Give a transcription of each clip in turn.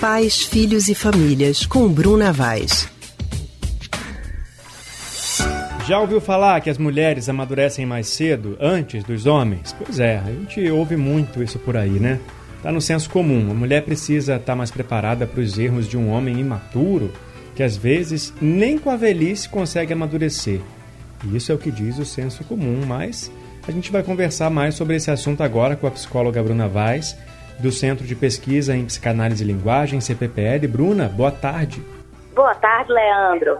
Pais, Filhos e Famílias, com Bruna Vaz. Já ouviu falar que as mulheres amadurecem mais cedo, antes dos homens? Pois é, a gente ouve muito isso por aí, né? Tá no senso comum. A mulher precisa estar tá mais preparada para os erros de um homem imaturo, que às vezes nem com a velhice consegue amadurecer. E isso é o que diz o senso comum, mas a gente vai conversar mais sobre esse assunto agora com a psicóloga Bruna Vaz, do Centro de Pesquisa em Psicanálise e Linguagem, CPPL. Bruna, boa tarde. Boa tarde, Leandro.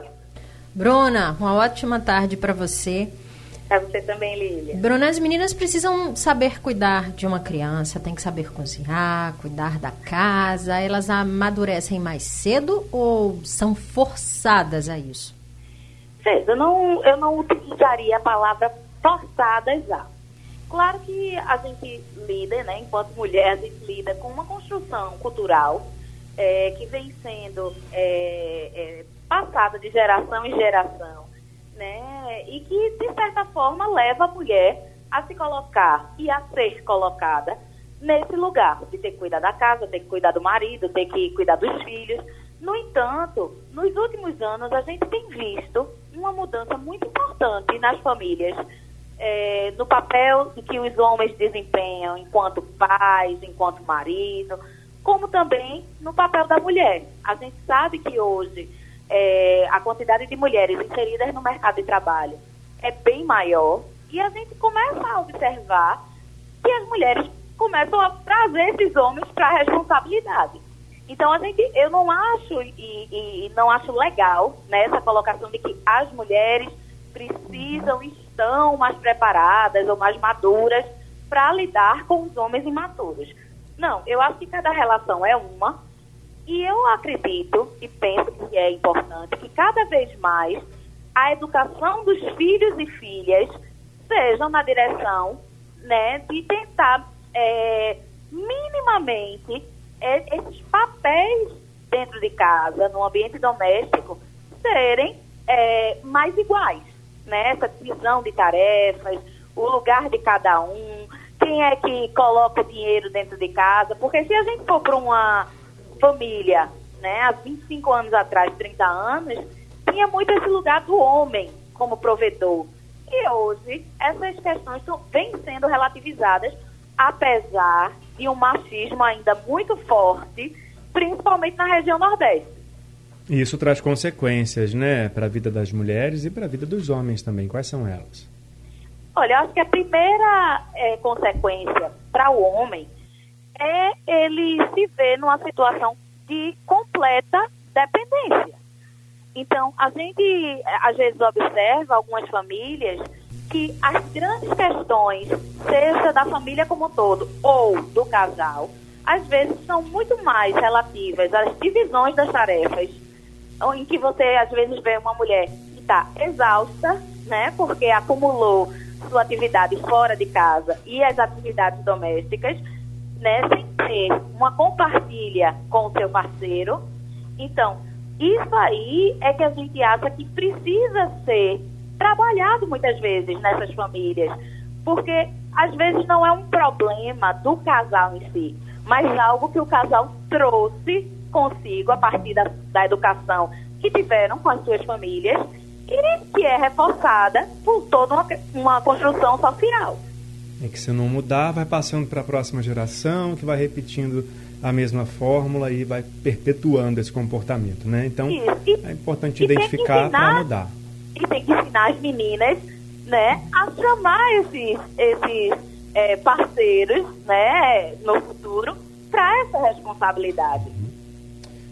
Bruna, uma ótima tarde para você. Para você também, Lília. Bruna, as meninas precisam saber cuidar de uma criança, tem que saber cozinhar, cuidar da casa. Elas amadurecem mais cedo ou são forçadas a isso? Veja, eu não, eu não utilizaria a palavra forçadas já. Claro que a gente lida, né, enquanto mulher, a gente lida com uma construção cultural é, que vem sendo é, é, passada de geração em geração, né, e que, de certa forma, leva a mulher a se colocar e a ser colocada nesse lugar, de ter que cuidar da casa, ter que cuidar do marido, ter que cuidar dos filhos. No entanto, nos últimos anos, a gente tem visto uma mudança muito importante nas famílias é, no papel que os homens desempenham enquanto pais, enquanto marido, como também no papel da mulher. A gente sabe que hoje é, a quantidade de mulheres inseridas no mercado de trabalho é bem maior e a gente começa a observar que as mulheres começam a trazer esses homens para a responsabilidade. Então a gente, eu não acho e, e, e não acho legal né, essa colocação de que as mulheres precisam estão mais preparadas ou mais maduras para lidar com os homens imaturos. Não, eu acho que cada relação é uma e eu acredito e penso que é importante que cada vez mais a educação dos filhos e filhas sejam na direção né, de tentar é, minimamente é, esses papéis dentro de casa, no ambiente doméstico, serem é, mais iguais né, essa divisão de tarefas, o lugar de cada um, quem é que coloca o dinheiro dentro de casa, porque se a gente for para uma família, né, há 25 anos atrás, 30 anos, tinha muito esse lugar do homem como provedor. E hoje, essas questões vêm sendo relativizadas, apesar de um machismo ainda muito forte, principalmente na região Nordeste. E isso traz consequências, né, para a vida das mulheres e para a vida dos homens também. Quais são elas? Olha, eu acho que a primeira é, consequência para o homem é ele se ver numa situação de completa dependência. Então, a gente às vezes observa algumas famílias que as grandes questões, seja da família como um todo ou do casal, às vezes são muito mais relativas às divisões das tarefas em que você às vezes vê uma mulher que está exausta, né, porque acumulou sua atividade fora de casa e as atividades domésticas, né, sem ter uma compartilha com o seu parceiro. Então, isso aí é que a gente acha que precisa ser trabalhado muitas vezes nessas famílias, porque às vezes não é um problema do casal em si, mas algo que o casal trouxe consigo a partir da, da educação que tiveram com as suas famílias e que é reforçada por toda uma, uma construção social. É que se não mudar, vai passando para a próxima geração, que vai repetindo a mesma fórmula e vai perpetuando esse comportamento, né? Então, e, é importante identificar para mudar. E tem que ensinar as meninas, né, a chamar esses, esses é, parceiros, né, no futuro, para essa responsabilidade.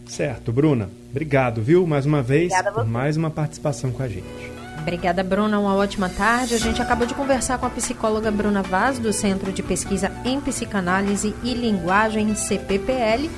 Certo, Bruna. Obrigado, viu? Mais uma vez, por mais uma participação com a gente. Obrigada, Bruna. Uma ótima tarde. A gente acabou de conversar com a psicóloga Bruna Vaz, do Centro de Pesquisa em Psicanálise e Linguagem, CPPL.